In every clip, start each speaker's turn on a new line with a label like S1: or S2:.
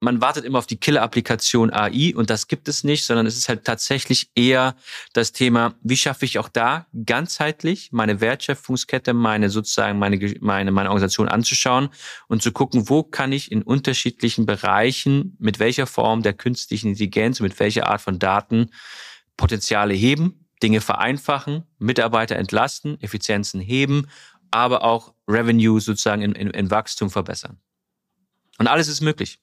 S1: man wartet immer auf die Killer-Applikation AI und das gibt es nicht, sondern es ist halt tatsächlich eher das Thema, wie schaffe ich auch da ganzheitlich meine Wertschöpfungskette, meine sozusagen meine, meine, meine Organisation anzuschauen und zu gucken, wo kann ich in unterschiedlichen Bereichen mit welcher Form der künstlichen Intelligenz, mit welcher Art von Daten Potenziale heben, Dinge vereinfachen, Mitarbeiter entlasten, Effizienzen heben, aber auch Revenue sozusagen in, in, in Wachstum verbessern. Und alles ist möglich.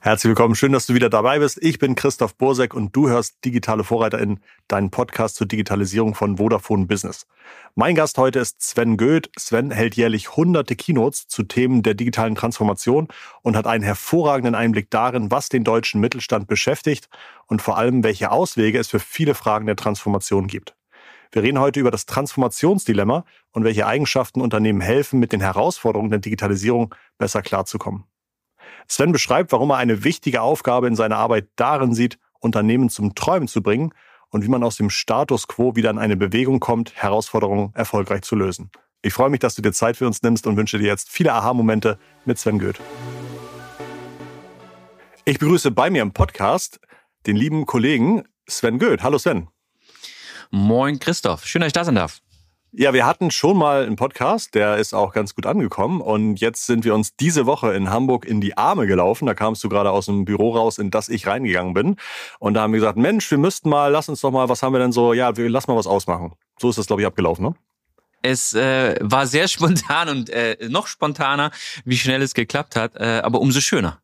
S2: Herzlich willkommen, schön, dass du wieder dabei bist. Ich bin Christoph Bursek und du hörst Digitale Vorreiter in deinen Podcast zur Digitalisierung von Vodafone Business. Mein Gast heute ist Sven Goeth. Sven hält jährlich hunderte Keynotes zu Themen der digitalen Transformation und hat einen hervorragenden Einblick darin, was den deutschen Mittelstand beschäftigt und vor allem, welche Auswege es für viele Fragen der Transformation gibt. Wir reden heute über das Transformationsdilemma und welche Eigenschaften Unternehmen helfen, mit den Herausforderungen der Digitalisierung besser klarzukommen. Sven beschreibt, warum er eine wichtige Aufgabe in seiner Arbeit darin sieht, Unternehmen zum Träumen zu bringen und wie man aus dem Status quo wieder in eine Bewegung kommt, Herausforderungen erfolgreich zu lösen. Ich freue mich, dass du dir Zeit für uns nimmst und wünsche dir jetzt viele Aha-Momente mit Sven Goeth. Ich begrüße bei mir im Podcast den lieben Kollegen Sven Goeth. Hallo Sven.
S1: Moin Christoph, schön, dass ich da sein darf.
S2: Ja, wir hatten schon mal einen Podcast, der ist auch ganz gut angekommen. Und jetzt sind wir uns diese Woche in Hamburg in die Arme gelaufen. Da kamst du gerade aus dem Büro raus, in das ich reingegangen bin. Und da haben wir gesagt, Mensch, wir müssten mal, lass uns doch mal, was haben wir denn so, ja, wir lass mal was ausmachen. So ist das, glaube ich, abgelaufen, ne?
S1: Es äh, war sehr spontan und äh, noch spontaner, wie schnell es geklappt hat, äh, aber umso schöner.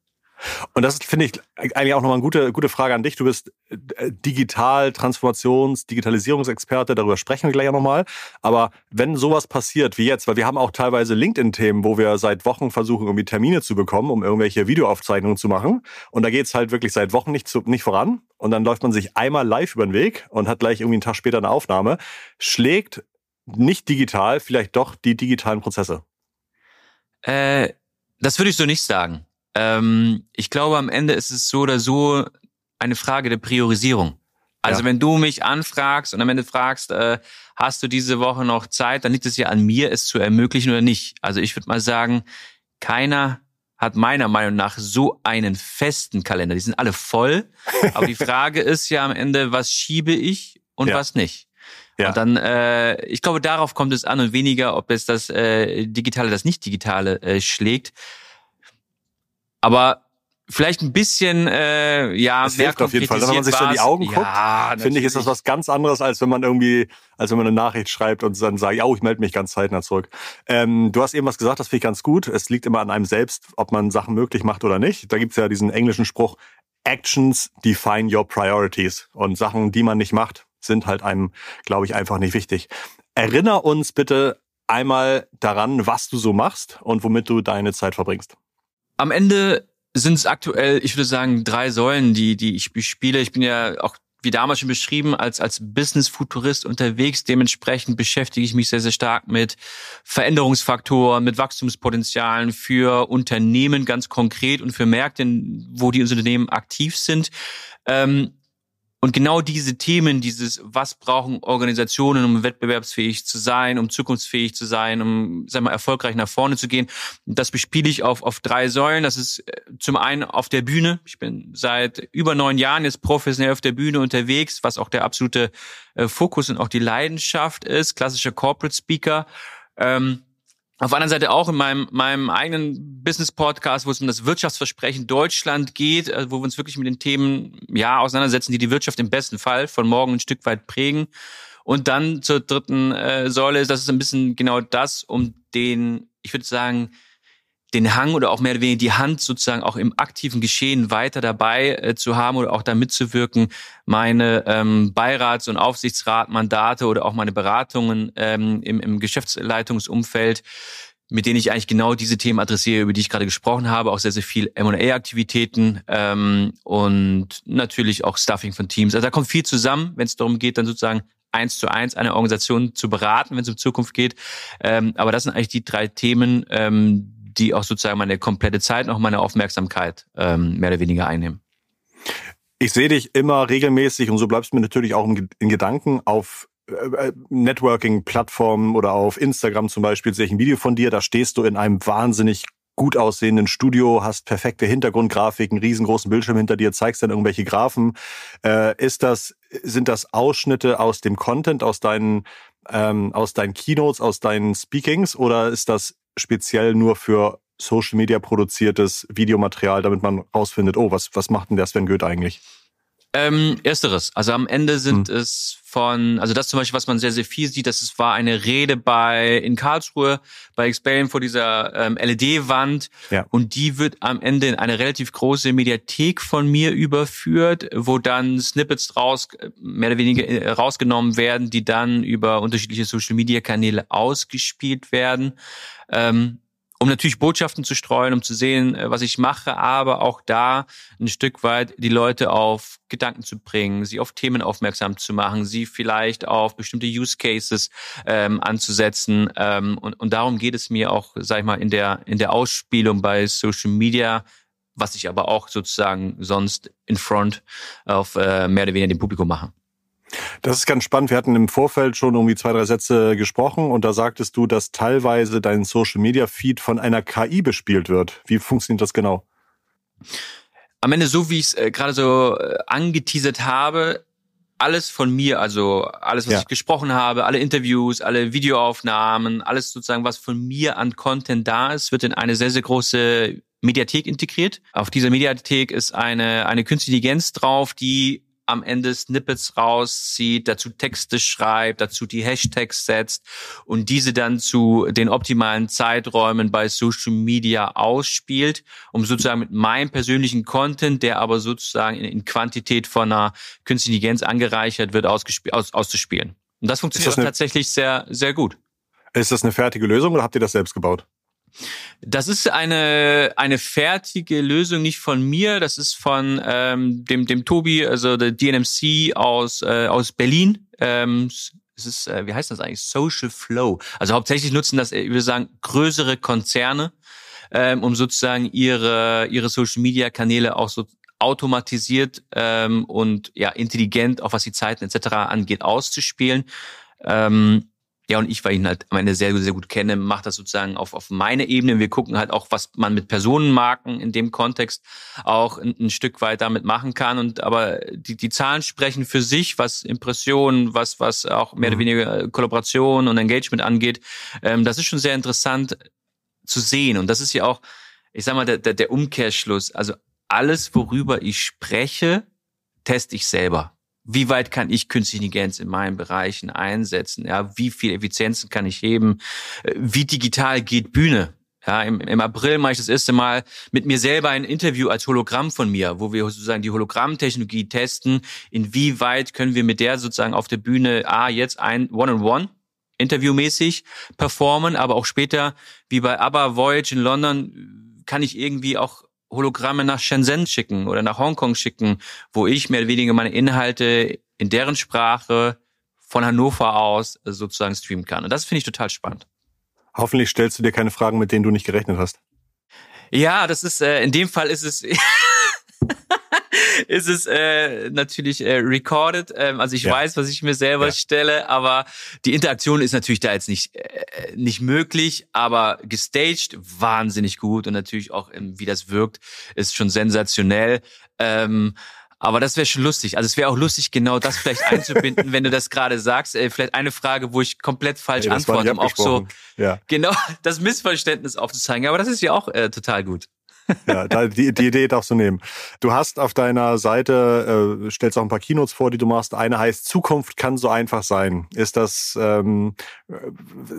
S2: Und das finde ich eigentlich auch nochmal eine gute, gute Frage an dich. Du bist äh, Digital, Transformations-, Digitalisierungsexperte, darüber sprechen wir gleich nochmal. Aber wenn sowas passiert wie jetzt, weil wir haben auch teilweise LinkedIn-Themen, wo wir seit Wochen versuchen, irgendwie Termine zu bekommen, um irgendwelche Videoaufzeichnungen zu machen. Und da geht es halt wirklich seit Wochen nicht, zu, nicht voran. Und dann läuft man sich einmal live über den Weg und hat gleich irgendwie einen Tag später eine Aufnahme. Schlägt nicht digital vielleicht doch die digitalen Prozesse?
S1: Äh, das würde ich so nicht sagen. Ähm, ich glaube, am Ende ist es so oder so eine Frage der Priorisierung. Also ja. wenn du mich anfragst und am Ende fragst, äh, hast du diese Woche noch Zeit, dann liegt es ja an mir, es zu ermöglichen oder nicht. Also ich würde mal sagen, keiner hat meiner Meinung nach so einen festen Kalender. Die sind alle voll. Aber die Frage ist ja am Ende, was schiebe ich und ja. was nicht. Ja. Und dann, äh, ich glaube, darauf kommt es an und weniger, ob es das äh, Digitale, das Nicht-Digitale äh, schlägt. Aber vielleicht ein bisschen äh, ja
S2: das hilft auf jeden Fall. Wenn man sich so in die Augen guckt ja, finde ich ist das was ganz anderes als wenn man irgendwie als wenn man eine Nachricht schreibt und dann sagt ja oh, ich melde mich ganz zeitnah zurück. Ähm, du hast eben was gesagt das finde ich ganz gut. Es liegt immer an einem selbst ob man Sachen möglich macht oder nicht. Da gibt's ja diesen englischen Spruch Actions define your priorities. Und Sachen die man nicht macht sind halt einem glaube ich einfach nicht wichtig. Erinner uns bitte einmal daran was du so machst und womit du deine Zeit verbringst
S1: am Ende sind es aktuell, ich würde sagen, drei Säulen, die, die ich spiele. Ich bin ja auch wie damals schon beschrieben, als, als Business-Futurist unterwegs. Dementsprechend beschäftige ich mich sehr, sehr stark mit Veränderungsfaktoren, mit Wachstumspotenzialen für Unternehmen ganz konkret und für Märkte, wo die Unternehmen aktiv sind. Ähm, und genau diese Themen, dieses, was brauchen Organisationen, um wettbewerbsfähig zu sein, um zukunftsfähig zu sein, um, sagen wir, erfolgreich nach vorne zu gehen, das bespiele ich auf, auf drei Säulen. Das ist äh, zum einen auf der Bühne. Ich bin seit über neun Jahren jetzt professionell auf der Bühne unterwegs, was auch der absolute äh, Fokus und auch die Leidenschaft ist. Klassischer Corporate Speaker. Ähm, auf der anderen Seite auch in meinem, meinem eigenen Business-Podcast, wo es um das Wirtschaftsversprechen Deutschland geht, äh, wo wir uns wirklich mit den Themen ja auseinandersetzen, die die Wirtschaft im besten Fall von morgen ein Stück weit prägen. Und dann zur dritten äh, Säule, das ist ein bisschen genau das, um den, ich würde sagen, den Hang oder auch mehr oder weniger die Hand sozusagen auch im aktiven Geschehen weiter dabei äh, zu haben oder auch da mitzuwirken, meine ähm, Beirats- und Aufsichtsratmandate oder auch meine Beratungen ähm, im, im Geschäftsleitungsumfeld mit denen ich eigentlich genau diese Themen adressiere, über die ich gerade gesprochen habe, auch sehr, sehr viel M&A-Aktivitäten ähm, und natürlich auch Stuffing von Teams. Also da kommt viel zusammen, wenn es darum geht, dann sozusagen eins zu eins eine Organisation zu beraten, wenn es um Zukunft geht. Ähm, aber das sind eigentlich die drei Themen, ähm, die auch sozusagen meine komplette Zeit, noch meine Aufmerksamkeit ähm, mehr oder weniger einnehmen.
S2: Ich sehe dich immer regelmäßig und so bleibst du mir natürlich auch in Gedanken auf äh, äh, Networking-Plattformen oder auf Instagram zum Beispiel sehe ich ein Video von dir, da stehst du in einem wahnsinnig gut aussehenden Studio, hast perfekte Hintergrundgrafiken, riesengroßen Bildschirm hinter dir, zeigst dann irgendwelche Graphen. Äh, ist das, sind das Ausschnitte aus dem Content, aus deinen, ähm, aus deinen Keynotes, aus deinen Speakings oder ist das speziell nur für Social Media produziertes Videomaterial, damit man rausfindet, oh, was, was macht denn der Sven Goethe eigentlich?
S1: Ähm, ersteres. Also am Ende sind hm. es von, also das zum Beispiel, was man sehr, sehr viel sieht, das ist, war eine Rede bei in Karlsruhe bei Experian vor dieser ähm, LED-Wand ja. und die wird am Ende in eine relativ große Mediathek von mir überführt, wo dann Snippets raus, mehr oder weniger äh, rausgenommen werden, die dann über unterschiedliche Social-Media-Kanäle ausgespielt werden. Ähm, um natürlich Botschaften zu streuen, um zu sehen, äh, was ich mache, aber auch da ein Stück weit die Leute auf Gedanken zu bringen, sie auf Themen aufmerksam zu machen, sie vielleicht auf bestimmte Use Cases ähm, anzusetzen. Ähm, und, und darum geht es mir auch, sag ich mal, in der, in der Ausspielung bei Social Media, was ich aber auch sozusagen sonst in Front auf äh, mehr oder weniger dem Publikum mache.
S2: Das ist ganz spannend. Wir hatten im Vorfeld schon irgendwie zwei, drei Sätze gesprochen und da sagtest du, dass teilweise dein Social Media Feed von einer KI bespielt wird. Wie funktioniert das genau?
S1: Am Ende, so wie ich es äh, gerade so äh, angeteasert habe, alles von mir, also alles, was ja. ich gesprochen habe, alle Interviews, alle Videoaufnahmen, alles sozusagen, was von mir an Content da ist, wird in eine sehr, sehr große Mediathek integriert. Auf dieser Mediathek ist eine, eine künstliche Intelligenz drauf, die am Ende Snippets rauszieht, dazu Texte schreibt, dazu die Hashtags setzt und diese dann zu den optimalen Zeiträumen bei Social Media ausspielt, um sozusagen mit meinem persönlichen Content, der aber sozusagen in, Quantität von einer künstlichen Intelligenz angereichert wird, aus, auszuspielen. Und das funktioniert das tatsächlich sehr, sehr gut.
S2: Ist das eine fertige Lösung oder habt ihr das selbst gebaut?
S1: Das ist eine, eine fertige Lösung, nicht von mir. Das ist von ähm, dem, dem Tobi, also der DNMC aus, äh, aus Berlin. Ähm, es ist, äh, wie heißt das eigentlich? Social Flow. Also hauptsächlich nutzen das, ich würde sagen, größere Konzerne, ähm, um sozusagen ihre, ihre Social Media Kanäle auch so automatisiert ähm, und ja intelligent, auch was die Zeiten etc. angeht, auszuspielen. Ähm, ja, und ich, weil ich ihn halt am Ende sehr, sehr gut kenne, mache das sozusagen auf, auf meine Ebene. Wir gucken halt auch, was man mit Personenmarken in dem Kontext auch ein, ein Stück weit damit machen kann. Und aber die, die Zahlen sprechen für sich, was Impressionen, was, was auch mehr mhm. oder weniger Kollaboration und Engagement angeht. Ähm, das ist schon sehr interessant zu sehen. Und das ist ja auch, ich sag mal, der, der, der Umkehrschluss. Also alles, worüber ich spreche, teste ich selber wie weit kann ich künstliche Intelligenz in meinen Bereichen einsetzen? Ja, wie viel Effizienzen kann ich heben? Wie digital geht Bühne? Ja, im, im April mache ich das erste Mal mit mir selber ein Interview als Hologramm von mir, wo wir sozusagen die Hologrammtechnologie testen. Inwieweit können wir mit der sozusagen auf der Bühne A jetzt ein One-on-One interviewmäßig performen, aber auch später, wie bei ABBA Voyage in London, kann ich irgendwie auch Hologramme nach Shenzhen schicken oder nach Hongkong schicken, wo ich mehr oder weniger meine Inhalte in deren Sprache von Hannover aus sozusagen streamen kann. Und das finde ich total spannend.
S2: Hoffentlich stellst du dir keine Fragen, mit denen du nicht gerechnet hast.
S1: Ja, das ist äh, in dem Fall ist es ist es äh, natürlich äh, recorded. Ähm, also ich ja. weiß, was ich mir selber ja. stelle, aber die Interaktion ist natürlich da jetzt nicht äh, nicht möglich, aber gestaged wahnsinnig gut und natürlich auch ähm, wie das wirkt ist schon sensationell. Ähm, aber das wäre schon lustig. Also es wäre auch lustig, genau das vielleicht einzubinden, wenn du das gerade sagst. Äh, vielleicht eine Frage, wo ich komplett falsch hey, antworte, um auch so ja. genau das Missverständnis aufzuzeigen. Aber das ist ja auch äh, total gut
S2: ja, die, die Idee darfst du nehmen. Du hast auf deiner Seite, äh, stellst auch ein paar Keynotes vor, die du machst. Eine heißt, Zukunft kann so einfach sein. Ist das, ähm,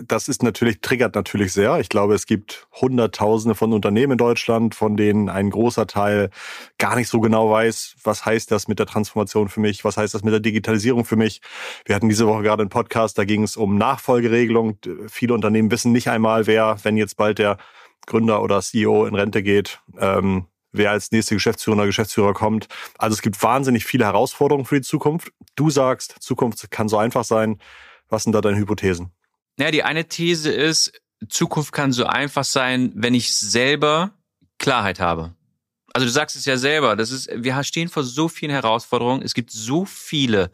S2: das ist natürlich, triggert natürlich sehr. Ich glaube, es gibt Hunderttausende von Unternehmen in Deutschland, von denen ein großer Teil gar nicht so genau weiß, was heißt das mit der Transformation für mich, was heißt das mit der Digitalisierung für mich. Wir hatten diese Woche gerade einen Podcast, da ging es um Nachfolgeregelung. Viele Unternehmen wissen nicht einmal, wer, wenn jetzt bald der Gründer oder CEO in Rente geht, ähm, wer als nächste Geschäftsführer oder Geschäftsführer kommt. Also es gibt wahnsinnig viele Herausforderungen für die Zukunft. Du sagst, Zukunft kann so einfach sein. Was sind da deine Hypothesen?
S1: Ja, die eine These ist, Zukunft kann so einfach sein, wenn ich selber Klarheit habe. Also du sagst es ja selber, das ist, wir stehen vor so vielen Herausforderungen. Es gibt so viele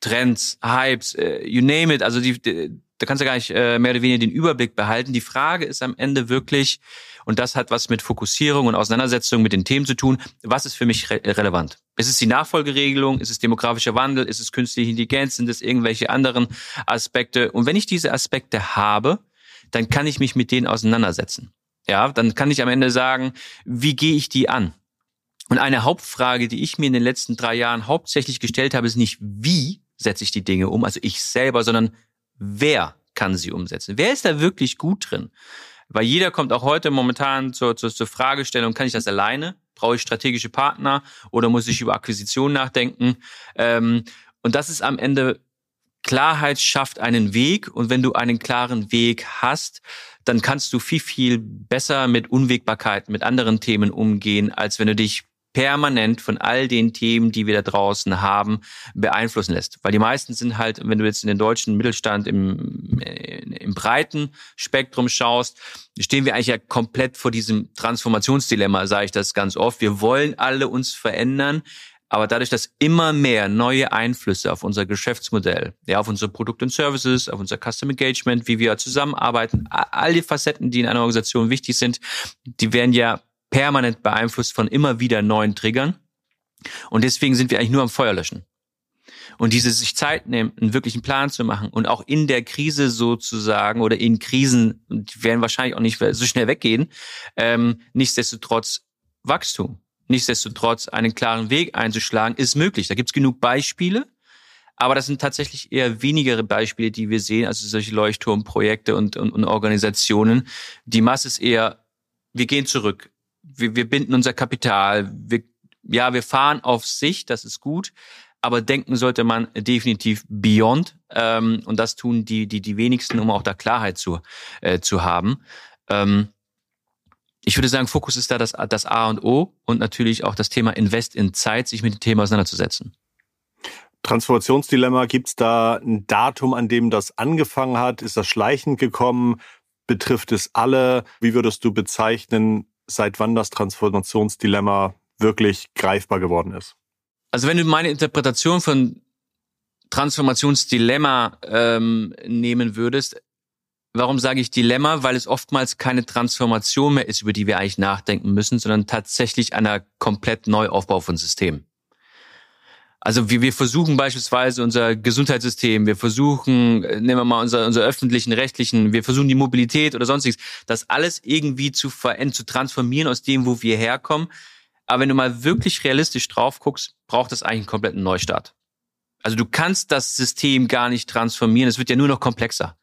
S1: Trends, Hypes, äh, you name it. Also die da kannst du gar nicht äh, mehr oder weniger den Überblick behalten. Die Frage ist am Ende wirklich, und das hat was mit Fokussierung und Auseinandersetzung mit den Themen zu tun, was ist für mich re relevant? Ist es die Nachfolgeregelung? Ist es demografischer Wandel? Ist es künstliche Intelligenz? Sind es irgendwelche anderen Aspekte? Und wenn ich diese Aspekte habe, dann kann ich mich mit denen auseinandersetzen. Ja, dann kann ich am Ende sagen, wie gehe ich die an? Und eine Hauptfrage, die ich mir in den letzten drei Jahren hauptsächlich gestellt habe, ist nicht, wie setze ich die Dinge um, also ich selber, sondern wer kann sie umsetzen? Wer ist da wirklich gut drin? Weil jeder kommt auch heute momentan zur, zur, zur Fragestellung, kann ich das alleine? Brauche ich strategische Partner oder muss ich über Akquisition nachdenken? Ähm, und das ist am Ende Klarheit schafft einen Weg und wenn du einen klaren Weg hast, dann kannst du viel, viel besser mit Unwägbarkeiten, mit anderen Themen umgehen, als wenn du dich permanent von all den Themen, die wir da draußen haben, beeinflussen lässt. Weil die meisten sind halt, wenn du jetzt in den deutschen Mittelstand im, im breiten Spektrum schaust, stehen wir eigentlich ja komplett vor diesem Transformationsdilemma, sage ich das ganz oft. Wir wollen alle uns verändern, aber dadurch, dass immer mehr neue Einflüsse auf unser Geschäftsmodell, ja, auf unsere Produkte und Services, auf unser Custom Engagement, wie wir zusammenarbeiten, all die Facetten, die in einer Organisation wichtig sind, die werden ja permanent beeinflusst von immer wieder neuen Triggern. Und deswegen sind wir eigentlich nur am Feuer löschen. Und diese sich Zeit nehmen, einen wirklichen Plan zu machen und auch in der Krise sozusagen oder in Krisen, die werden wahrscheinlich auch nicht so schnell weggehen, ähm, nichtsdestotrotz Wachstum nichtsdestotrotz einen klaren Weg einzuschlagen, ist möglich. Da gibt's genug Beispiele, aber das sind tatsächlich eher wenigere Beispiele, die wir sehen, also solche Leuchtturmprojekte und, und, und Organisationen. Die Masse ist eher, wir gehen zurück, wir, wir binden unser Kapital, wir, ja, wir fahren auf sich, das ist gut, aber denken sollte man definitiv beyond ähm, und das tun die, die, die wenigsten, um auch da Klarheit zu, äh, zu haben. Ähm, ich würde sagen, Fokus ist da das, das A und O und natürlich auch das Thema Invest in Zeit, sich mit dem Thema auseinanderzusetzen.
S2: Transformationsdilemma, gibt es da ein Datum, an dem das angefangen hat? Ist das schleichend gekommen? Betrifft es alle? Wie würdest du bezeichnen, seit wann das Transformationsdilemma wirklich greifbar geworden ist?
S1: Also wenn du meine Interpretation von Transformationsdilemma ähm, nehmen würdest, Warum sage ich Dilemma? Weil es oftmals keine Transformation mehr ist, über die wir eigentlich nachdenken müssen, sondern tatsächlich einer komplett Neuaufbau von Systemen. Also wir, wir versuchen beispielsweise unser Gesundheitssystem, wir versuchen, äh, nehmen wir mal unser, unser öffentlichen, rechtlichen, wir versuchen die Mobilität oder sonstiges, das alles irgendwie zu verändern, zu transformieren aus dem, wo wir herkommen. Aber wenn du mal wirklich realistisch drauf guckst, braucht das eigentlich einen kompletten Neustart. Also du kannst das System gar nicht transformieren, es wird ja nur noch komplexer.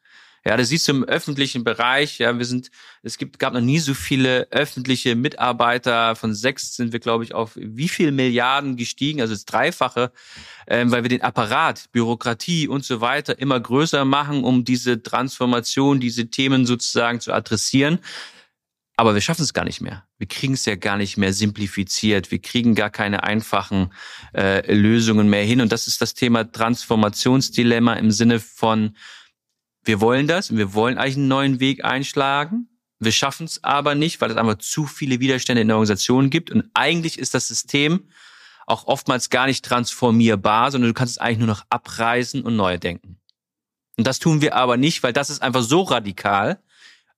S1: Ja, das siehst du im öffentlichen Bereich. Ja, wir sind, es gibt, gab noch nie so viele öffentliche Mitarbeiter. Von sechs sind wir, glaube ich, auf wie viel Milliarden gestiegen, also das Dreifache, ähm, weil wir den Apparat, Bürokratie und so weiter immer größer machen, um diese Transformation, diese Themen sozusagen zu adressieren. Aber wir schaffen es gar nicht mehr. Wir kriegen es ja gar nicht mehr simplifiziert. Wir kriegen gar keine einfachen äh, Lösungen mehr hin. Und das ist das Thema Transformationsdilemma im Sinne von wir wollen das und wir wollen eigentlich einen neuen Weg einschlagen. Wir schaffen es aber nicht, weil es einfach zu viele Widerstände in der Organisation gibt. Und eigentlich ist das System auch oftmals gar nicht transformierbar, sondern du kannst es eigentlich nur noch abreißen und neu denken. Und das tun wir aber nicht, weil das ist einfach so radikal.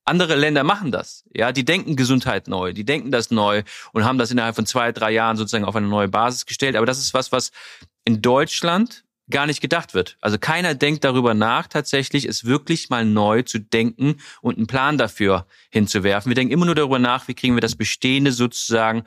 S1: Andere Länder machen das. Ja, die denken Gesundheit neu, die denken das neu und haben das innerhalb von zwei, drei Jahren sozusagen auf eine neue Basis gestellt. Aber das ist was, was in Deutschland gar nicht gedacht wird. Also keiner denkt darüber nach, tatsächlich es wirklich mal neu zu denken und einen Plan dafür hinzuwerfen. Wir denken immer nur darüber nach, wie kriegen wir das Bestehende sozusagen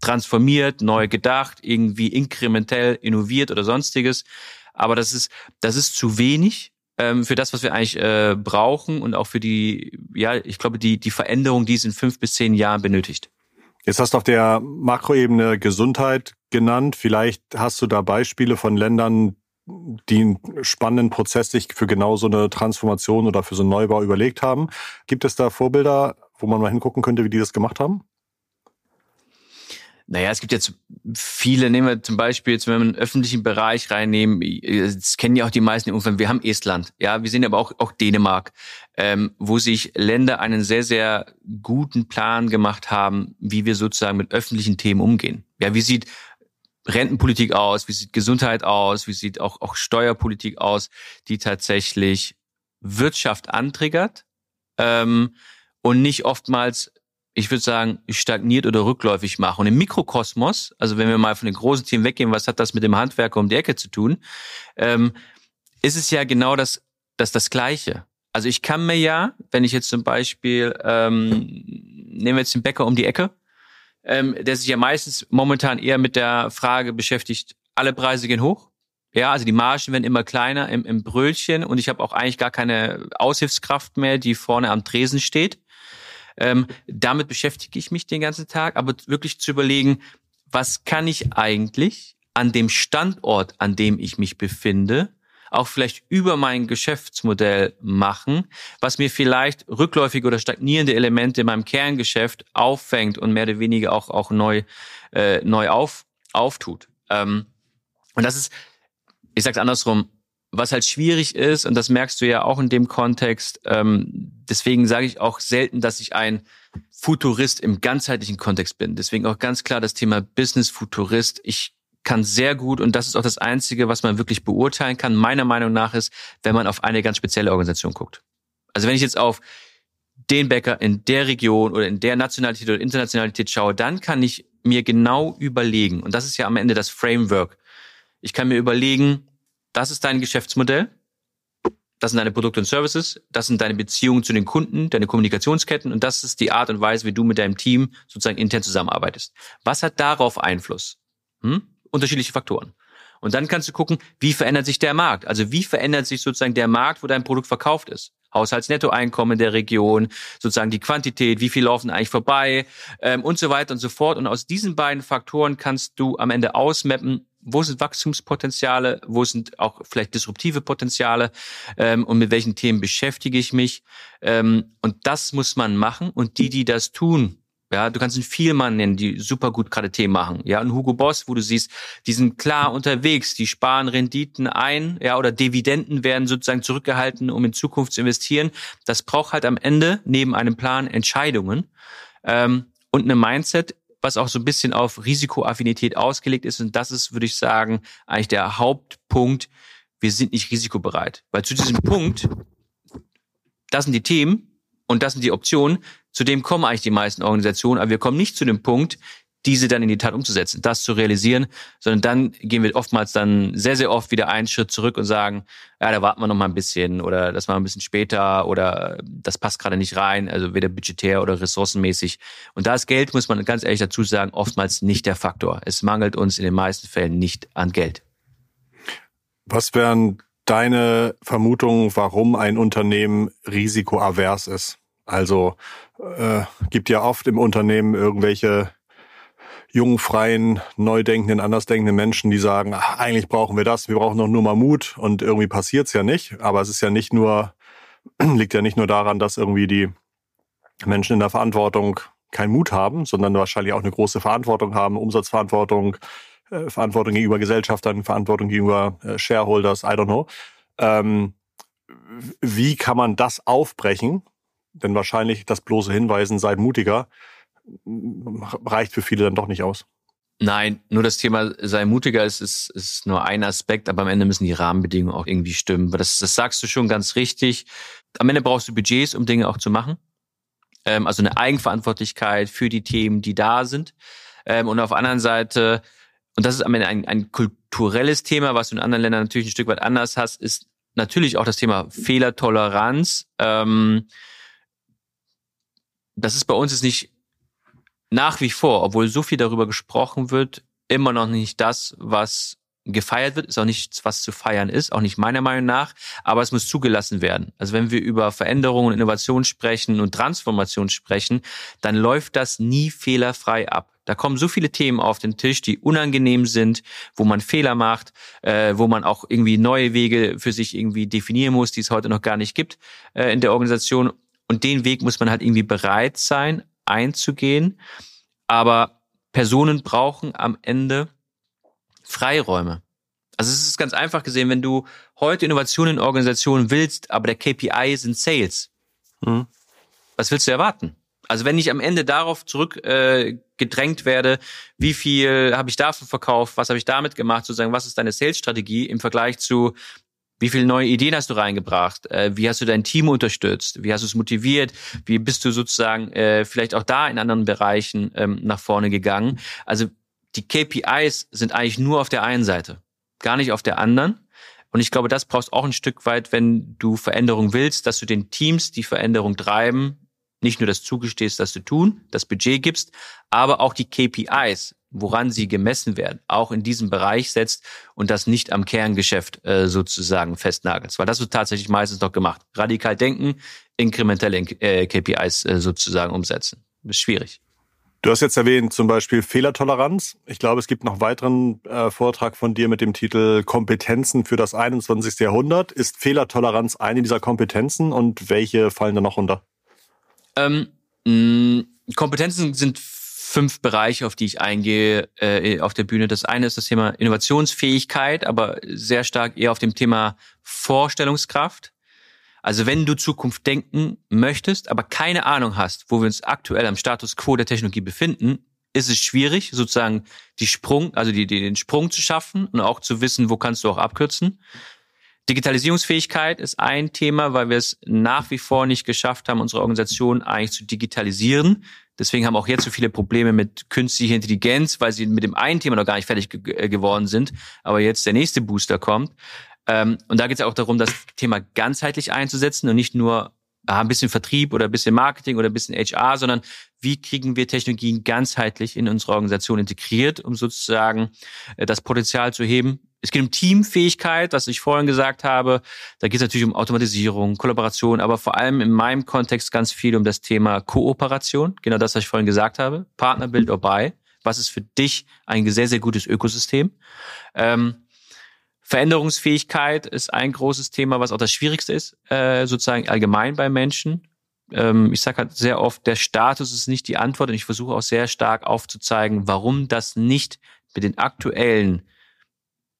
S1: transformiert, neu gedacht, irgendwie inkrementell innoviert oder sonstiges. Aber das ist, das ist zu wenig ähm, für das, was wir eigentlich äh, brauchen und auch für die, ja, ich glaube, die, die Veränderung, die es in fünf bis zehn Jahren benötigt.
S2: Jetzt hast du auf der Makroebene Gesundheit genannt. Vielleicht hast du da Beispiele von Ländern, die einen spannenden Prozess sich für genau so eine Transformation oder für so einen Neubau überlegt haben. Gibt es da Vorbilder, wo man mal hingucken könnte, wie die das gemacht haben?
S1: Naja, es gibt jetzt viele, nehmen wir zum Beispiel, jetzt, wenn wir einen öffentlichen Bereich reinnehmen, das kennen ja auch die meisten irgendwann, wir haben Estland, ja, wir sehen aber auch, auch Dänemark, ähm, wo sich Länder einen sehr, sehr guten Plan gemacht haben, wie wir sozusagen mit öffentlichen Themen umgehen. Ja, wie sieht Rentenpolitik aus, wie sieht Gesundheit aus, wie sieht auch, auch Steuerpolitik aus, die tatsächlich Wirtschaft antriggert ähm, und nicht oftmals ich würde sagen, stagniert oder rückläufig machen. Und im Mikrokosmos, also wenn wir mal von den großen Themen weggehen, was hat das mit dem Handwerker um die Ecke zu tun, ähm, ist es ja genau das, das, das Gleiche. Also ich kann mir ja, wenn ich jetzt zum Beispiel, ähm, nehmen wir jetzt den Bäcker um die Ecke, ähm, der sich ja meistens momentan eher mit der Frage beschäftigt, alle Preise gehen hoch. Ja, also die Margen werden immer kleiner im, im Brötchen und ich habe auch eigentlich gar keine Aushilfskraft mehr, die vorne am Tresen steht. Ähm, damit beschäftige ich mich den ganzen Tag, aber wirklich zu überlegen, was kann ich eigentlich an dem Standort, an dem ich mich befinde, auch vielleicht über mein Geschäftsmodell machen, was mir vielleicht rückläufige oder stagnierende Elemente in meinem Kerngeschäft auffängt und mehr oder weniger auch, auch neu, äh, neu auf, auftut. Ähm, und das ist, ich sage es andersrum, was halt schwierig ist, und das merkst du ja auch in dem Kontext, ähm, deswegen sage ich auch selten, dass ich ein Futurist im ganzheitlichen Kontext bin. Deswegen auch ganz klar das Thema Business-Futurist. Ich kann sehr gut, und das ist auch das Einzige, was man wirklich beurteilen kann, meiner Meinung nach ist, wenn man auf eine ganz spezielle Organisation guckt. Also wenn ich jetzt auf den Bäcker in der Region oder in der Nationalität oder Internationalität schaue, dann kann ich mir genau überlegen, und das ist ja am Ende das Framework, ich kann mir überlegen, das ist dein Geschäftsmodell. Das sind deine Produkte und Services. Das sind deine Beziehungen zu den Kunden, deine Kommunikationsketten. Und das ist die Art und Weise, wie du mit deinem Team sozusagen intern zusammenarbeitest. Was hat darauf Einfluss? Hm? Unterschiedliche Faktoren. Und dann kannst du gucken, wie verändert sich der Markt? Also wie verändert sich sozusagen der Markt, wo dein Produkt verkauft ist? Haushaltsnettoeinkommen der Region, sozusagen die Quantität, wie viel laufen eigentlich vorbei ähm, und so weiter und so fort. Und aus diesen beiden Faktoren kannst du am Ende ausmappen, wo sind Wachstumspotenziale, wo sind auch vielleicht disruptive Potenziale ähm, und mit welchen Themen beschäftige ich mich. Ähm, und das muss man machen. Und die, die das tun, ja, du kannst einen Vielmann nennen, die super gut gerade Themen machen. Ja, und Hugo Boss, wo du siehst, die sind klar unterwegs, die sparen Renditen ein, ja, oder Dividenden werden sozusagen zurückgehalten, um in Zukunft zu investieren. Das braucht halt am Ende neben einem Plan Entscheidungen ähm, und eine Mindset, was auch so ein bisschen auf Risikoaffinität ausgelegt ist. Und das ist, würde ich sagen, eigentlich der Hauptpunkt. Wir sind nicht risikobereit. Weil zu diesem Punkt, das sind die Themen und das sind die Optionen, zu dem kommen eigentlich die meisten Organisationen, aber wir kommen nicht zu dem Punkt, diese dann in die Tat umzusetzen, das zu realisieren, sondern dann gehen wir oftmals dann sehr, sehr oft wieder einen Schritt zurück und sagen, ja, da warten wir noch mal ein bisschen oder das war ein bisschen später oder das passt gerade nicht rein, also weder budgetär oder ressourcenmäßig. Und da ist Geld, muss man ganz ehrlich dazu sagen, oftmals nicht der Faktor. Es mangelt uns in den meisten Fällen nicht an Geld.
S2: Was wären deine Vermutungen, warum ein Unternehmen risikoavers ist? Also äh, gibt ja oft im Unternehmen irgendwelche jungen, freien, neu denkenden, anders denkenden Menschen, die sagen, ach, eigentlich brauchen wir das, wir brauchen doch nur mal Mut und irgendwie passiert's ja nicht. Aber es ist ja nicht nur, liegt ja nicht nur daran, dass irgendwie die Menschen in der Verantwortung keinen Mut haben, sondern wahrscheinlich auch eine große Verantwortung haben, Umsatzverantwortung, äh, Verantwortung gegenüber Gesellschaftern, Verantwortung gegenüber äh, Shareholders, I don't know. Ähm, wie kann man das aufbrechen? Denn wahrscheinlich das bloße Hinweisen, seid mutiger, reicht für viele dann doch nicht aus.
S1: Nein, nur das Thema sei mutiger ist, ist, ist nur ein Aspekt, aber am Ende müssen die Rahmenbedingungen auch irgendwie stimmen. Das, das sagst du schon ganz richtig. Am Ende brauchst du Budgets, um Dinge auch zu machen. Ähm, also eine Eigenverantwortlichkeit für die Themen, die da sind. Ähm, und auf der anderen Seite, und das ist am Ende ein, ein kulturelles Thema, was du in anderen Ländern natürlich ein Stück weit anders hast, ist natürlich auch das Thema Fehlertoleranz. Ähm, das ist bei uns jetzt nicht nach wie vor, obwohl so viel darüber gesprochen wird, immer noch nicht das, was gefeiert wird, ist auch nichts, was zu feiern ist, auch nicht meiner Meinung nach, aber es muss zugelassen werden. Also wenn wir über Veränderungen und Innovation sprechen und Transformation sprechen, dann läuft das nie fehlerfrei ab. Da kommen so viele Themen auf den Tisch, die unangenehm sind, wo man Fehler macht, äh, wo man auch irgendwie neue Wege für sich irgendwie definieren muss, die es heute noch gar nicht gibt äh, in der Organisation. Und den Weg muss man halt irgendwie bereit sein, einzugehen. Aber Personen brauchen am Ende Freiräume. Also es ist ganz einfach gesehen, wenn du heute Innovationen in Organisationen willst, aber der KPI sind Sales. Mhm. Was willst du erwarten? Also wenn ich am Ende darauf zurück äh, gedrängt werde, wie viel habe ich davon verkauft, was habe ich damit gemacht, sozusagen, was ist deine Sales-Strategie im Vergleich zu, wie viele neue Ideen hast du reingebracht, äh, wie hast du dein Team unterstützt, wie hast du es motiviert, wie bist du sozusagen äh, vielleicht auch da in anderen Bereichen ähm, nach vorne gegangen. Also die KPIs sind eigentlich nur auf der einen Seite, gar nicht auf der anderen. Und ich glaube, das brauchst auch ein Stück weit, wenn du Veränderung willst, dass du den Teams die Veränderung treiben, nicht nur das zugestehst, das zu tun, das Budget gibst, aber auch die KPIs, woran sie gemessen werden, auch in diesem Bereich setzt und das nicht am Kerngeschäft äh, sozusagen festnagelst. Weil das wird tatsächlich meistens noch gemacht. Radikal denken, inkrementelle äh, KPIs äh, sozusagen umsetzen. Ist schwierig.
S2: Du hast jetzt erwähnt zum Beispiel Fehlertoleranz. Ich glaube, es gibt noch einen weiteren äh, Vortrag von dir mit dem Titel Kompetenzen für das 21. Jahrhundert. Ist Fehlertoleranz eine dieser Kompetenzen und welche fallen da noch unter?
S1: Ähm, mh, Kompetenzen sind fünf Bereiche, auf die ich eingehe äh, auf der Bühne. Das eine ist das Thema Innovationsfähigkeit, aber sehr stark eher auf dem Thema Vorstellungskraft. Also wenn du Zukunft denken möchtest, aber keine Ahnung hast, wo wir uns aktuell am Status quo der Technologie befinden, ist es schwierig, sozusagen die Sprung, also die, die, den Sprung zu schaffen und auch zu wissen, wo kannst du auch abkürzen. Digitalisierungsfähigkeit ist ein Thema, weil wir es nach wie vor nicht geschafft haben, unsere Organisation eigentlich zu digitalisieren. Deswegen haben auch jetzt so viele Probleme mit künstlicher Intelligenz, weil sie mit dem einen Thema noch gar nicht fertig ge äh, geworden sind, aber jetzt der nächste Booster kommt. Ähm, und da geht es auch darum, das Thema ganzheitlich einzusetzen und nicht nur ah, ein bisschen Vertrieb oder ein bisschen Marketing oder ein bisschen HR, sondern wie kriegen wir Technologien ganzheitlich in unsere Organisation integriert, um sozusagen äh, das Potenzial zu heben. Es geht um Teamfähigkeit, was ich vorhin gesagt habe. Da geht es natürlich um Automatisierung, Kollaboration, aber vor allem in meinem Kontext ganz viel um das Thema Kooperation. Genau das, was ich vorhin gesagt habe. Partner, Build or Buy. Was ist für dich ein sehr, sehr gutes Ökosystem? Ähm, Veränderungsfähigkeit ist ein großes Thema, was auch das Schwierigste ist, äh, sozusagen allgemein bei Menschen. Ähm, ich sage halt sehr oft, der Status ist nicht die Antwort und ich versuche auch sehr stark aufzuzeigen, warum das nicht mit den aktuellen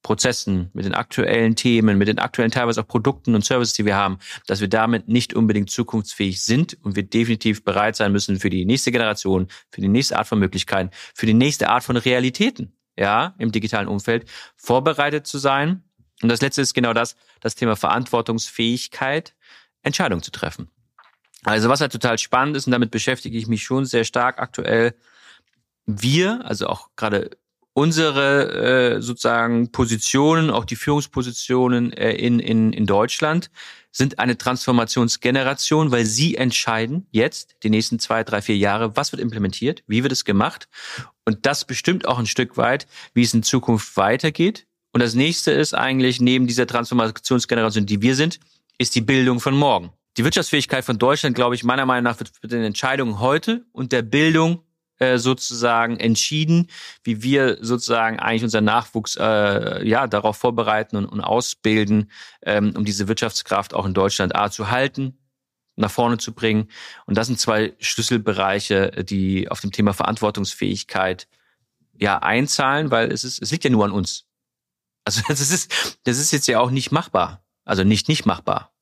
S1: Prozessen, mit den aktuellen Themen, mit den aktuellen teilweise auch Produkten und Services, die wir haben, dass wir damit nicht unbedingt zukunftsfähig sind und wir definitiv bereit sein müssen für die nächste Generation, für die nächste Art von Möglichkeiten, für die nächste Art von Realitäten ja, im digitalen Umfeld, vorbereitet zu sein. Und das letzte ist genau das, das Thema Verantwortungsfähigkeit, Entscheidungen zu treffen. Also was halt total spannend ist, und damit beschäftige ich mich schon sehr stark aktuell, wir, also auch gerade unsere äh, sozusagen Positionen, auch die Führungspositionen äh, in, in, in Deutschland, sind eine Transformationsgeneration, weil sie entscheiden jetzt, die nächsten zwei, drei, vier Jahre, was wird implementiert, wie wird es gemacht. Und das bestimmt auch ein Stück weit, wie es in Zukunft weitergeht. Und das nächste ist eigentlich, neben dieser Transformationsgeneration, die wir sind, ist die Bildung von morgen. Die Wirtschaftsfähigkeit von Deutschland, glaube ich, meiner Meinung nach wird mit den Entscheidungen heute und der Bildung äh, sozusagen entschieden, wie wir sozusagen eigentlich unseren Nachwuchs äh, ja darauf vorbereiten und, und ausbilden, ähm, um diese Wirtschaftskraft auch in Deutschland A zu halten, nach vorne zu bringen. Und das sind zwei Schlüsselbereiche, die auf dem Thema Verantwortungsfähigkeit ja einzahlen, weil es ist, es liegt ja nur an uns. Also das ist, das ist jetzt ja auch nicht machbar. Also nicht nicht machbar.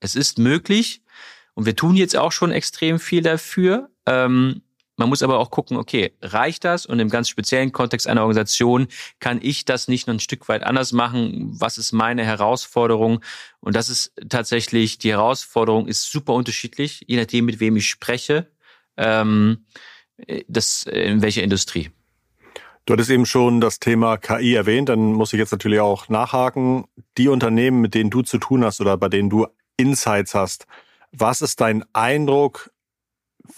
S1: Es ist möglich und wir tun jetzt auch schon extrem viel dafür. Ähm, man muss aber auch gucken, okay, reicht das? Und im ganz speziellen Kontext einer Organisation kann ich das nicht noch ein Stück weit anders machen? Was ist meine Herausforderung? Und das ist tatsächlich, die Herausforderung ist super unterschiedlich, je nachdem, mit wem ich spreche, ähm, das, in welcher Industrie.
S2: Du hattest eben schon das Thema KI erwähnt, dann muss ich jetzt natürlich auch nachhaken. Die Unternehmen, mit denen du zu tun hast oder bei denen du Insights hast, was ist dein Eindruck,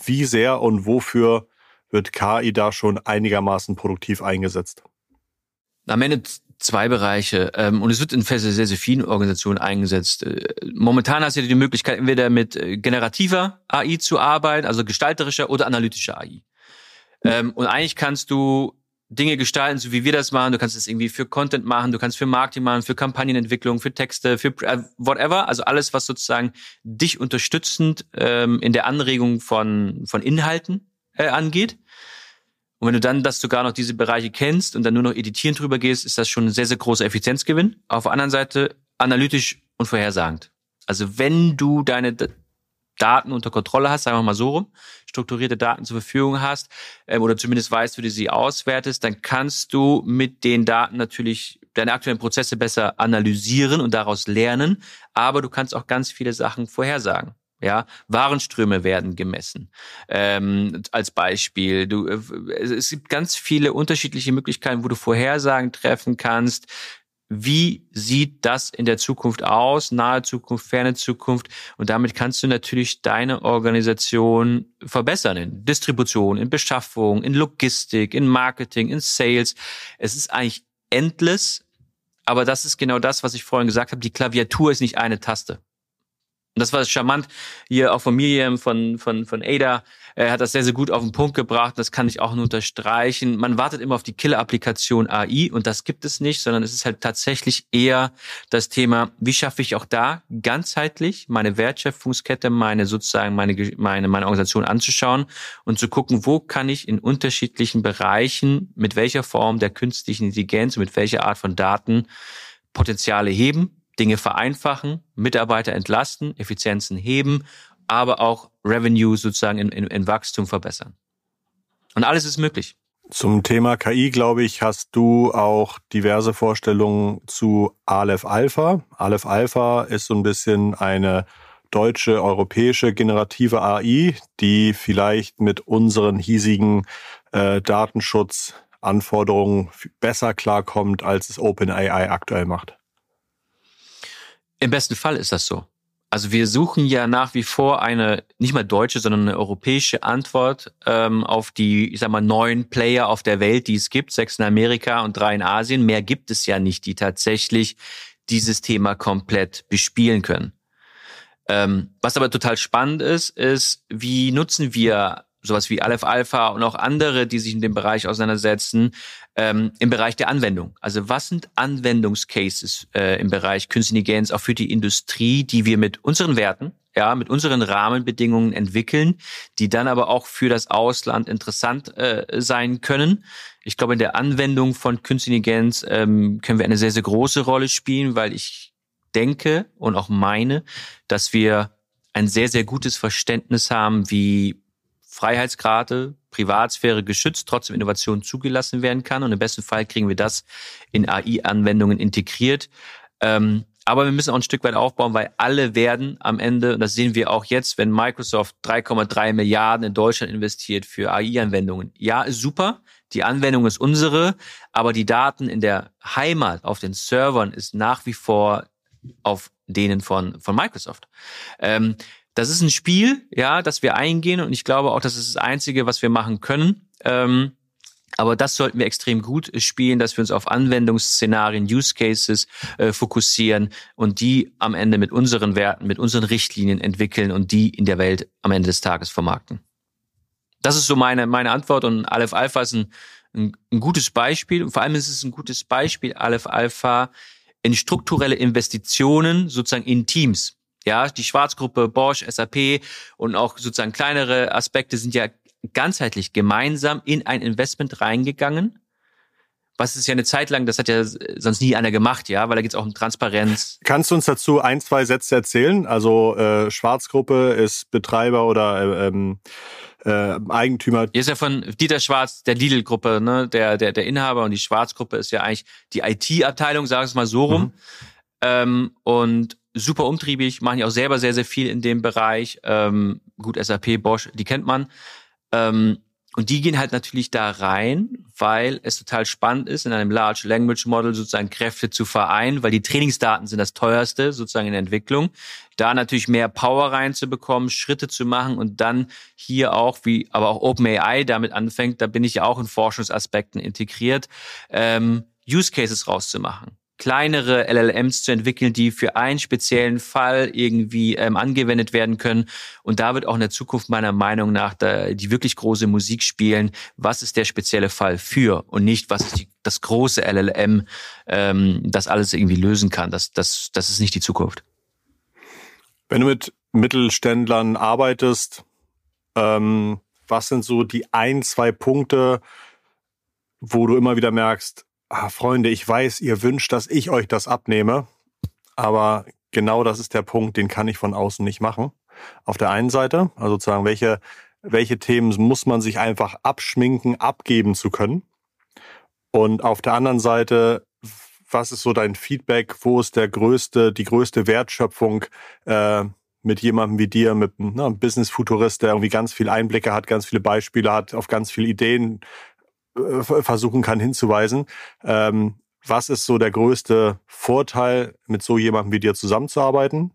S2: wie sehr und wofür wird KI da schon einigermaßen produktiv eingesetzt?
S1: Am Ende zwei Bereiche ähm, und es wird in sehr, sehr, vielen Organisationen eingesetzt. Äh, momentan hast du die Möglichkeit, entweder mit äh, generativer AI zu arbeiten, also gestalterischer oder analytischer AI. Ähm, und eigentlich kannst du Dinge gestalten, so wie wir das machen. Du kannst es irgendwie für Content machen, du kannst für Marketing machen, für Kampagnenentwicklung, für Texte, für äh, whatever. Also alles, was sozusagen dich unterstützend ähm, in der Anregung von, von Inhalten äh, angeht. Und wenn du dann das sogar noch diese Bereiche kennst und dann nur noch editieren drüber gehst, ist das schon ein sehr, sehr großer Effizienzgewinn. Auf der anderen Seite analytisch und vorhersagend. Also wenn du deine Daten unter Kontrolle hast, sagen wir mal so rum, strukturierte Daten zur Verfügung hast ähm, oder zumindest weißt, wie du sie auswertest, dann kannst du mit den Daten natürlich deine aktuellen Prozesse besser analysieren und daraus lernen, aber du kannst auch ganz viele Sachen vorhersagen. Ja, Warenströme werden gemessen. Ähm, als Beispiel. Du, äh, es gibt ganz viele unterschiedliche Möglichkeiten, wo du Vorhersagen treffen kannst wie sieht das in der Zukunft aus, nahe Zukunft, ferne Zukunft. Und damit kannst du natürlich deine Organisation verbessern in Distribution, in Beschaffung, in Logistik, in Marketing, in Sales. Es ist eigentlich endless, aber das ist genau das, was ich vorhin gesagt habe. Die Klaviatur ist nicht eine Taste. Und das war charmant hier auch von Miriam, von, von, von Ada. Er hat das sehr, sehr gut auf den Punkt gebracht. Das kann ich auch nur unterstreichen. Man wartet immer auf die Killer-Applikation AI und das gibt es nicht, sondern es ist halt tatsächlich eher das Thema, wie schaffe ich auch da ganzheitlich meine Wertschöpfungskette, meine sozusagen meine, meine, meine Organisation anzuschauen und zu gucken, wo kann ich in unterschiedlichen Bereichen mit welcher Form der künstlichen Intelligenz, mit welcher Art von Daten Potenziale heben, Dinge vereinfachen, Mitarbeiter entlasten, Effizienzen heben aber auch Revenue sozusagen in, in, in Wachstum verbessern. Und alles ist möglich.
S2: Zum Thema KI, glaube ich, hast du auch diverse Vorstellungen zu Aleph Alpha. Aleph Alpha ist so ein bisschen eine deutsche, europäische generative AI, die vielleicht mit unseren hiesigen äh, Datenschutzanforderungen besser klarkommt, als es OpenAI aktuell macht.
S1: Im besten Fall ist das so. Also wir suchen ja nach wie vor eine nicht mal deutsche, sondern eine europäische Antwort ähm, auf die, ich sag mal, neun Player auf der Welt, die es gibt, sechs in Amerika und drei in Asien. Mehr gibt es ja nicht, die tatsächlich dieses Thema komplett bespielen können. Ähm, was aber total spannend ist, ist, wie nutzen wir sowas wie Aleph Alpha und auch andere, die sich in dem Bereich auseinandersetzen, ähm, im Bereich der Anwendung. Also was sind Anwendungscases äh, im Bereich Künstliche Intelligenz auch für die Industrie, die wir mit unseren Werten, ja, mit unseren Rahmenbedingungen entwickeln, die dann aber auch für das Ausland interessant äh, sein können. Ich glaube, in der Anwendung von Künstliche Intelligenz ähm, können wir eine sehr, sehr große Rolle spielen, weil ich denke und auch meine, dass wir ein sehr, sehr gutes Verständnis haben, wie Freiheitsgrade, Privatsphäre geschützt, trotzdem Innovation zugelassen werden kann. Und im besten Fall kriegen wir das in AI-Anwendungen integriert. Ähm, aber wir müssen auch ein Stück weit aufbauen, weil alle werden am Ende, und das sehen wir auch jetzt, wenn Microsoft 3,3 Milliarden in Deutschland investiert für AI-Anwendungen. Ja, ist super. Die Anwendung ist unsere, aber die Daten in der Heimat auf den Servern ist nach wie vor auf denen von, von Microsoft. Ähm, das ist ein Spiel, ja, das wir eingehen und ich glaube auch, das ist das Einzige, was wir machen können. Ähm, aber das sollten wir extrem gut spielen, dass wir uns auf Anwendungsszenarien, Use Cases äh, fokussieren und die am Ende mit unseren Werten, mit unseren Richtlinien entwickeln und die in der Welt am Ende des Tages vermarkten. Das ist so meine, meine Antwort und Aleph Alpha ist ein, ein, ein gutes Beispiel und vor allem ist es ein gutes Beispiel, Aleph Alpha, in strukturelle Investitionen sozusagen in Teams. Ja, die Schwarzgruppe, Bosch, SAP und auch sozusagen kleinere Aspekte sind ja ganzheitlich gemeinsam in ein Investment reingegangen. Was ist ja eine Zeit lang, das hat ja sonst nie einer gemacht, ja, weil da geht es auch um Transparenz.
S2: Kannst du uns dazu ein, zwei Sätze erzählen? Also äh, Schwarzgruppe ist Betreiber oder äh, ähm, äh, Eigentümer.
S1: Hier ist ja von Dieter Schwarz, der Lidl-Gruppe, ne, der, der, der Inhaber und die Schwarzgruppe ist ja eigentlich die IT-Abteilung, sag ich es mal so rum. Mhm. Ähm, und super umtriebig, machen ja auch selber sehr, sehr viel in dem Bereich. Ähm, gut, SAP, Bosch, die kennt man. Ähm, und die gehen halt natürlich da rein, weil es total spannend ist, in einem Large Language Model sozusagen Kräfte zu vereinen, weil die Trainingsdaten sind das teuerste sozusagen in der Entwicklung. Da natürlich mehr Power reinzubekommen, Schritte zu machen und dann hier auch, wie aber auch OpenAI damit anfängt, da bin ich ja auch in Forschungsaspekten integriert, ähm, Use Cases rauszumachen kleinere LLMs zu entwickeln, die für einen speziellen Fall irgendwie ähm, angewendet werden können. Und da wird auch in der Zukunft meiner Meinung nach da, die wirklich große Musik spielen. Was ist der spezielle Fall für und nicht, was ist die, das große LLM, ähm, das alles irgendwie lösen kann. Das, das, das ist nicht die Zukunft.
S2: Wenn du mit Mittelständlern arbeitest, ähm, was sind so die ein, zwei Punkte, wo du immer wieder merkst, ah, Freunde, ich weiß, ihr wünscht, dass ich euch das abnehme, aber genau das ist der Punkt, den kann ich von außen nicht machen. Auf der einen Seite, also sozusagen, welche, welche Themen muss man sich einfach abschminken, abgeben zu können. Und auf der anderen Seite, was ist so dein Feedback? Wo ist der größte, die größte Wertschöpfung äh, mit jemandem wie dir, mit ne, einem Business-Futurist, der irgendwie ganz viele Einblicke hat, ganz viele Beispiele hat, auf ganz viele Ideen versuchen kann hinzuweisen. Ähm, was ist so der größte Vorteil, mit so jemandem wie dir zusammenzuarbeiten?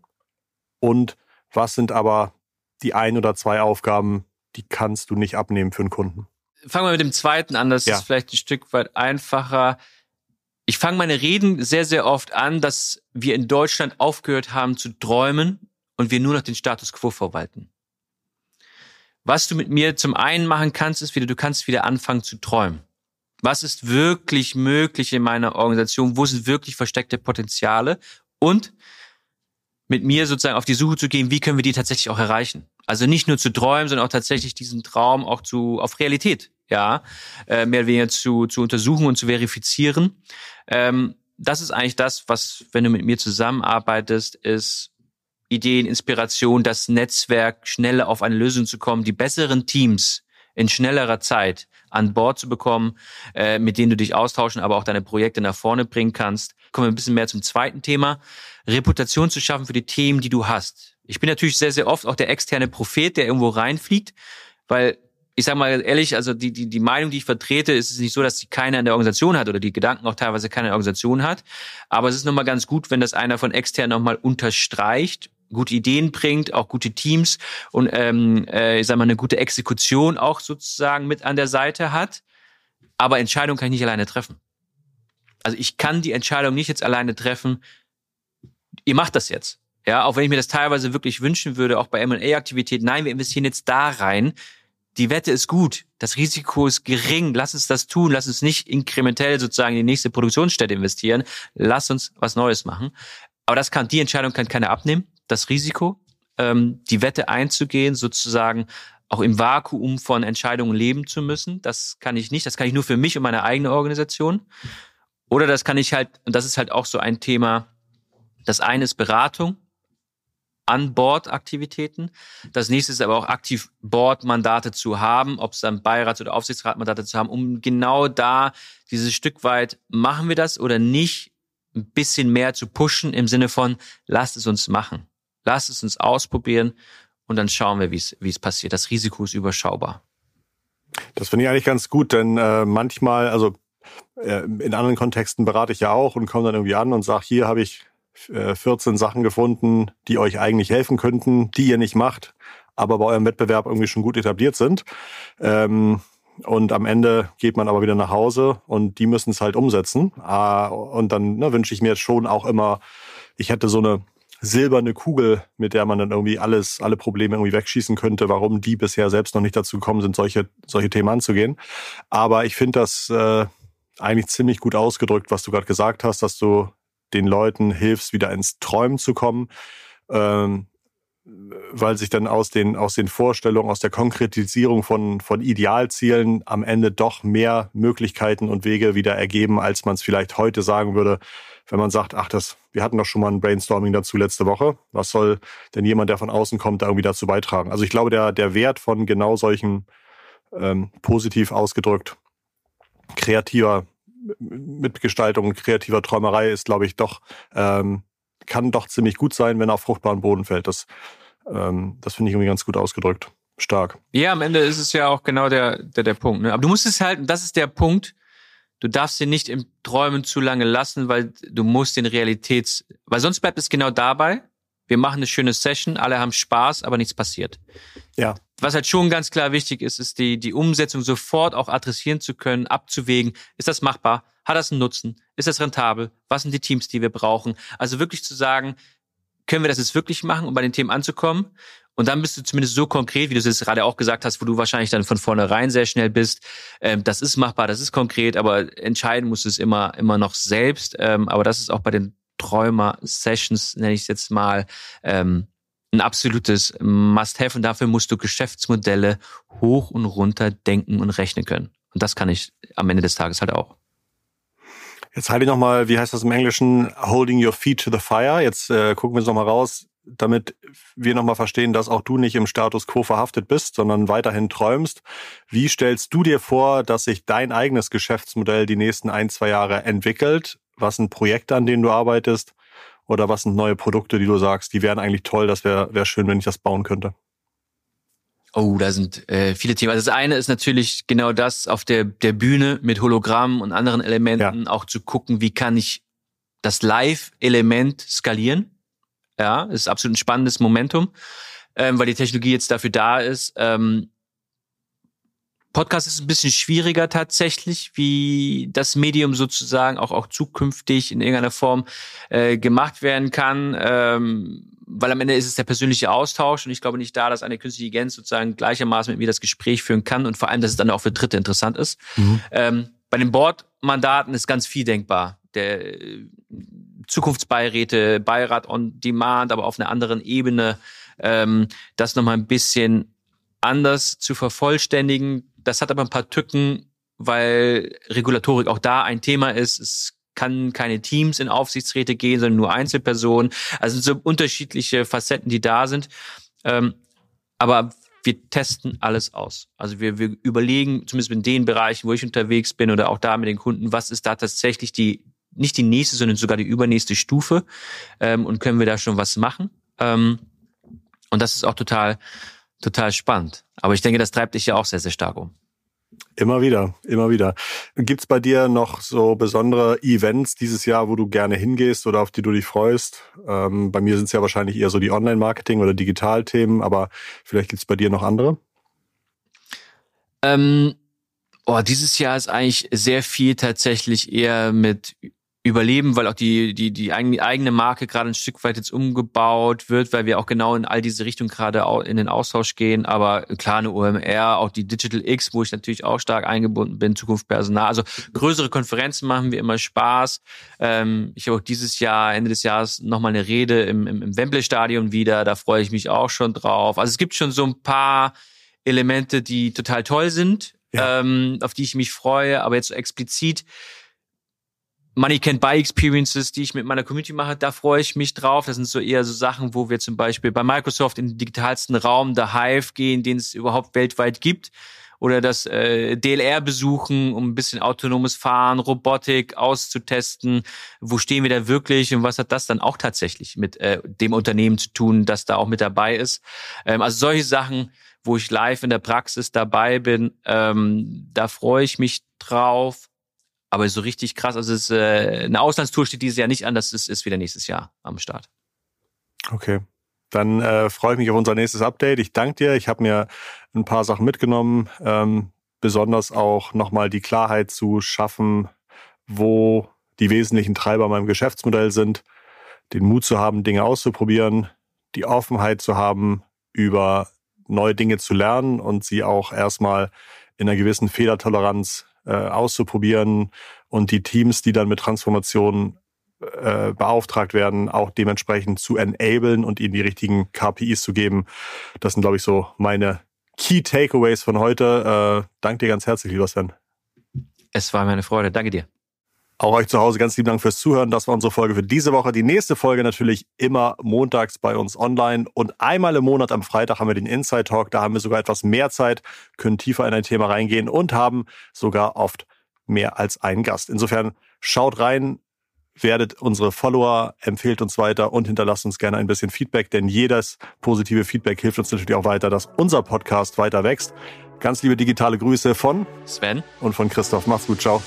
S2: Und was sind aber die ein oder zwei Aufgaben, die kannst du nicht abnehmen für einen Kunden?
S1: Fangen wir mit dem zweiten an, das ja. ist vielleicht ein Stück weit einfacher. Ich fange meine Reden sehr, sehr oft an, dass wir in Deutschland aufgehört haben zu träumen und wir nur noch den Status quo verwalten. Was du mit mir zum einen machen kannst, ist wieder, du kannst wieder anfangen zu träumen. Was ist wirklich möglich in meiner Organisation? Wo sind wirklich versteckte Potenziale? Und mit mir sozusagen auf die Suche zu gehen, wie können wir die tatsächlich auch erreichen? Also nicht nur zu träumen, sondern auch tatsächlich diesen Traum auch zu auf Realität, ja, äh, mehr oder weniger zu, zu untersuchen und zu verifizieren. Ähm, das ist eigentlich das, was, wenn du mit mir zusammenarbeitest, ist Ideen, Inspiration, das Netzwerk, schneller auf eine Lösung zu kommen, die besseren Teams in schnellerer Zeit an Bord zu bekommen, äh, mit denen du dich austauschen, aber auch deine Projekte nach vorne bringen kannst. Kommen wir ein bisschen mehr zum zweiten Thema. Reputation zu schaffen für die Themen, die du hast. Ich bin natürlich sehr, sehr oft auch der externe Prophet, der irgendwo reinfliegt, weil ich sage mal ehrlich, also die, die, die Meinung, die ich vertrete, ist es nicht so, dass sie keiner in der Organisation hat oder die Gedanken auch teilweise keine Organisation hat. Aber es ist nochmal ganz gut, wenn das einer von extern nochmal unterstreicht gute Ideen bringt, auch gute Teams und ähm, äh, ich sag mal eine gute Exekution auch sozusagen mit an der Seite hat. Aber Entscheidungen kann ich nicht alleine treffen. Also ich kann die Entscheidung nicht jetzt alleine treffen. Ihr macht das jetzt. Ja, auch wenn ich mir das teilweise wirklich wünschen würde, auch bei M&A-Aktivitäten. Nein, wir investieren jetzt da rein. Die Wette ist gut. Das Risiko ist gering. Lass uns das tun. Lass uns nicht inkrementell sozusagen in die nächste Produktionsstätte investieren. Lass uns was Neues machen. Aber das kann, die Entscheidung kann keiner abnehmen das Risiko, ähm, die Wette einzugehen, sozusagen auch im Vakuum von Entscheidungen leben zu müssen. Das kann ich nicht. Das kann ich nur für mich und meine eigene Organisation. Oder das kann ich halt, und das ist halt auch so ein Thema, das eine ist Beratung, An-Board-Aktivitäten. Das nächste ist aber auch aktiv Board-Mandate zu haben, ob es dann Beirats- oder Aufsichtsratmandate zu haben, um genau da dieses Stück weit, machen wir das oder nicht, ein bisschen mehr zu pushen im Sinne von, lasst es uns machen. Lass es uns ausprobieren und dann schauen wir, wie es passiert. Das Risiko ist überschaubar.
S2: Das finde ich eigentlich ganz gut, denn äh, manchmal, also äh, in anderen Kontexten berate ich ja auch und komme dann irgendwie an und sage, hier habe ich äh, 14 Sachen gefunden, die euch eigentlich helfen könnten, die ihr nicht macht, aber bei eurem Wettbewerb irgendwie schon gut etabliert sind. Ähm, und am Ende geht man aber wieder nach Hause und die müssen es halt umsetzen. Ah, und dann ne, wünsche ich mir schon auch immer, ich hätte so eine silberne Kugel, mit der man dann irgendwie alles, alle Probleme irgendwie wegschießen könnte, warum die bisher selbst noch nicht dazu gekommen sind, solche, solche Themen anzugehen. Aber ich finde das äh, eigentlich ziemlich gut ausgedrückt, was du gerade gesagt hast, dass du den Leuten hilfst, wieder ins Träumen zu kommen. Ähm, weil sich dann aus den, aus den Vorstellungen, aus der Konkretisierung von, von Idealzielen am Ende doch mehr Möglichkeiten und Wege wieder ergeben, als man es vielleicht heute sagen würde, wenn man sagt, ach, das, wir hatten doch schon mal ein Brainstorming dazu letzte Woche. Was soll denn jemand, der von außen kommt, da irgendwie dazu beitragen? Also ich glaube, der, der Wert von genau solchen ähm, positiv ausgedrückt kreativer Mitgestaltung, kreativer Träumerei ist, glaube ich, doch, ähm, kann doch ziemlich gut sein, wenn er auf fruchtbaren Boden fällt. Das, ähm, das finde ich irgendwie ganz gut ausgedrückt. Stark.
S1: Ja, am Ende ist es ja auch genau der, der, der Punkt. Ne? Aber du musst es halt, das ist der Punkt, du darfst ihn nicht im Träumen zu lange lassen, weil du musst den Realitäts, weil sonst bleibt es genau dabei. Wir machen eine schöne Session, alle haben Spaß, aber nichts passiert.
S2: Ja.
S1: Was halt schon ganz klar wichtig ist, ist die, die Umsetzung sofort auch adressieren zu können, abzuwägen. Ist das machbar? Hat das einen Nutzen? Ist das rentabel? Was sind die Teams, die wir brauchen? Also wirklich zu sagen, können wir das jetzt wirklich machen, um bei den Themen anzukommen? Und dann bist du zumindest so konkret, wie du es jetzt gerade auch gesagt hast, wo du wahrscheinlich dann von vornherein sehr schnell bist. Ähm, das ist machbar, das ist konkret, aber entscheiden musst du es immer, immer noch selbst. Ähm, aber das ist auch bei den Träumer-Sessions, nenne ich es jetzt mal, ähm, ein absolutes Must-Have. Und dafür musst du Geschäftsmodelle hoch und runter denken und rechnen können. Und das kann ich am Ende des Tages halt auch.
S2: Jetzt halte ich nochmal, wie heißt das im Englischen, holding your feet to the fire. Jetzt äh, gucken wir uns nochmal raus, damit wir nochmal verstehen, dass auch du nicht im Status quo verhaftet bist, sondern weiterhin träumst. Wie stellst du dir vor, dass sich dein eigenes Geschäftsmodell die nächsten ein, zwei Jahre entwickelt? Was sind Projekte, an denen du arbeitest? Oder was sind neue Produkte, die du sagst, die wären eigentlich toll, das wäre wär schön, wenn ich das bauen könnte?
S1: Oh, da sind äh, viele Themen. Also das eine ist natürlich genau das auf der, der Bühne mit Hologramm und anderen Elementen ja. auch zu gucken, wie kann ich das Live-Element skalieren. Ja, ist absolut ein spannendes Momentum, ähm, weil die Technologie jetzt dafür da ist. Ähm, Podcast ist ein bisschen schwieriger tatsächlich, wie das Medium sozusagen auch, auch zukünftig in irgendeiner Form äh, gemacht werden kann. Ähm, weil am Ende ist es der persönliche Austausch und ich glaube nicht da, dass eine künstliche Intelligenz sozusagen gleichermaßen mit mir das Gespräch führen kann und vor allem, dass es dann auch für Dritte interessant ist. Mhm. Ähm, bei den Bordmandaten ist ganz viel denkbar. Der äh, Zukunftsbeiräte, Beirat on Demand, aber auf einer anderen Ebene, ähm, das nochmal ein bisschen anders zu vervollständigen. Das hat aber ein paar Tücken, weil Regulatorik auch da ein Thema ist. Es kann keine Teams in Aufsichtsräte gehen, sondern nur Einzelpersonen. Also so unterschiedliche Facetten, die da sind. Ähm, aber wir testen alles aus. Also wir, wir überlegen, zumindest in den Bereichen, wo ich unterwegs bin oder auch da mit den Kunden, was ist da tatsächlich die, nicht die nächste, sondern sogar die übernächste Stufe ähm, und können wir da schon was machen. Ähm, und das ist auch total, total spannend. Aber ich denke, das treibt dich ja auch sehr, sehr stark um.
S2: Immer wieder, immer wieder. Gibt's bei dir noch so besondere Events dieses Jahr, wo du gerne hingehst oder auf die du dich freust? Ähm, bei mir sind es ja wahrscheinlich eher so die Online-Marketing- oder Digitalthemen, aber vielleicht gibt's bei dir noch andere?
S1: Ähm, oh, dieses Jahr ist eigentlich sehr viel tatsächlich eher mit überleben, weil auch die, die, die eigene Marke gerade ein Stück weit jetzt umgebaut wird, weil wir auch genau in all diese Richtung gerade in den Austausch gehen. Aber klar, eine OMR, auch die Digital X, wo ich natürlich auch stark eingebunden bin, Zukunft Personal. Also größere Konferenzen machen wir immer Spaß. Ähm, ich habe auch dieses Jahr, Ende des Jahres, nochmal eine Rede im, im, im Wembley-Stadion wieder. Da freue ich mich auch schon drauf. Also es gibt schon so ein paar Elemente, die total toll sind, ja. ähm, auf die ich mich freue. Aber jetzt so explizit Money Can't Buy Experiences, die ich mit meiner Community mache, da freue ich mich drauf. Das sind so eher so Sachen, wo wir zum Beispiel bei Microsoft in den digitalsten Raum, der Hive gehen, den es überhaupt weltweit gibt. Oder das äh, DLR besuchen, um ein bisschen autonomes Fahren, Robotik auszutesten. Wo stehen wir da wirklich und was hat das dann auch tatsächlich mit äh, dem Unternehmen zu tun, das da auch mit dabei ist? Ähm, also solche Sachen, wo ich live in der Praxis dabei bin, ähm, da freue ich mich drauf. Aber so richtig krass, also es äh, eine Auslandstour steht dieses Jahr nicht an, das ist, ist wieder nächstes Jahr am Start.
S2: Okay. Dann äh, freue ich mich auf unser nächstes Update. Ich danke dir. Ich habe mir ein paar Sachen mitgenommen, ähm, besonders auch nochmal die Klarheit zu schaffen, wo die wesentlichen Treiber meinem Geschäftsmodell sind, den Mut zu haben, Dinge auszuprobieren, die Offenheit zu haben, über neue Dinge zu lernen und sie auch erstmal in einer gewissen Fehlertoleranz äh, auszuprobieren und die Teams, die dann mit Transformation äh, beauftragt werden, auch dementsprechend zu enablen und ihnen die richtigen KPIs zu geben. Das sind, glaube ich, so meine Key Takeaways von heute. Äh, danke dir ganz herzlich, lieber Sven.
S1: Es war meine Freude. Danke dir.
S2: Auch euch zu Hause ganz lieben Dank fürs Zuhören. Das war unsere Folge für diese Woche. Die nächste Folge natürlich immer montags bei uns online. Und einmal im Monat am Freitag haben wir den Inside Talk. Da haben wir sogar etwas mehr Zeit, können tiefer in ein Thema reingehen und haben sogar oft mehr als einen Gast. Insofern schaut rein, werdet unsere Follower, empfehlt uns weiter und hinterlasst uns gerne ein bisschen Feedback, denn jedes positive Feedback hilft uns natürlich auch weiter, dass unser Podcast weiter wächst. Ganz liebe digitale Grüße von
S1: Sven
S2: und von Christoph. Macht's gut, ciao.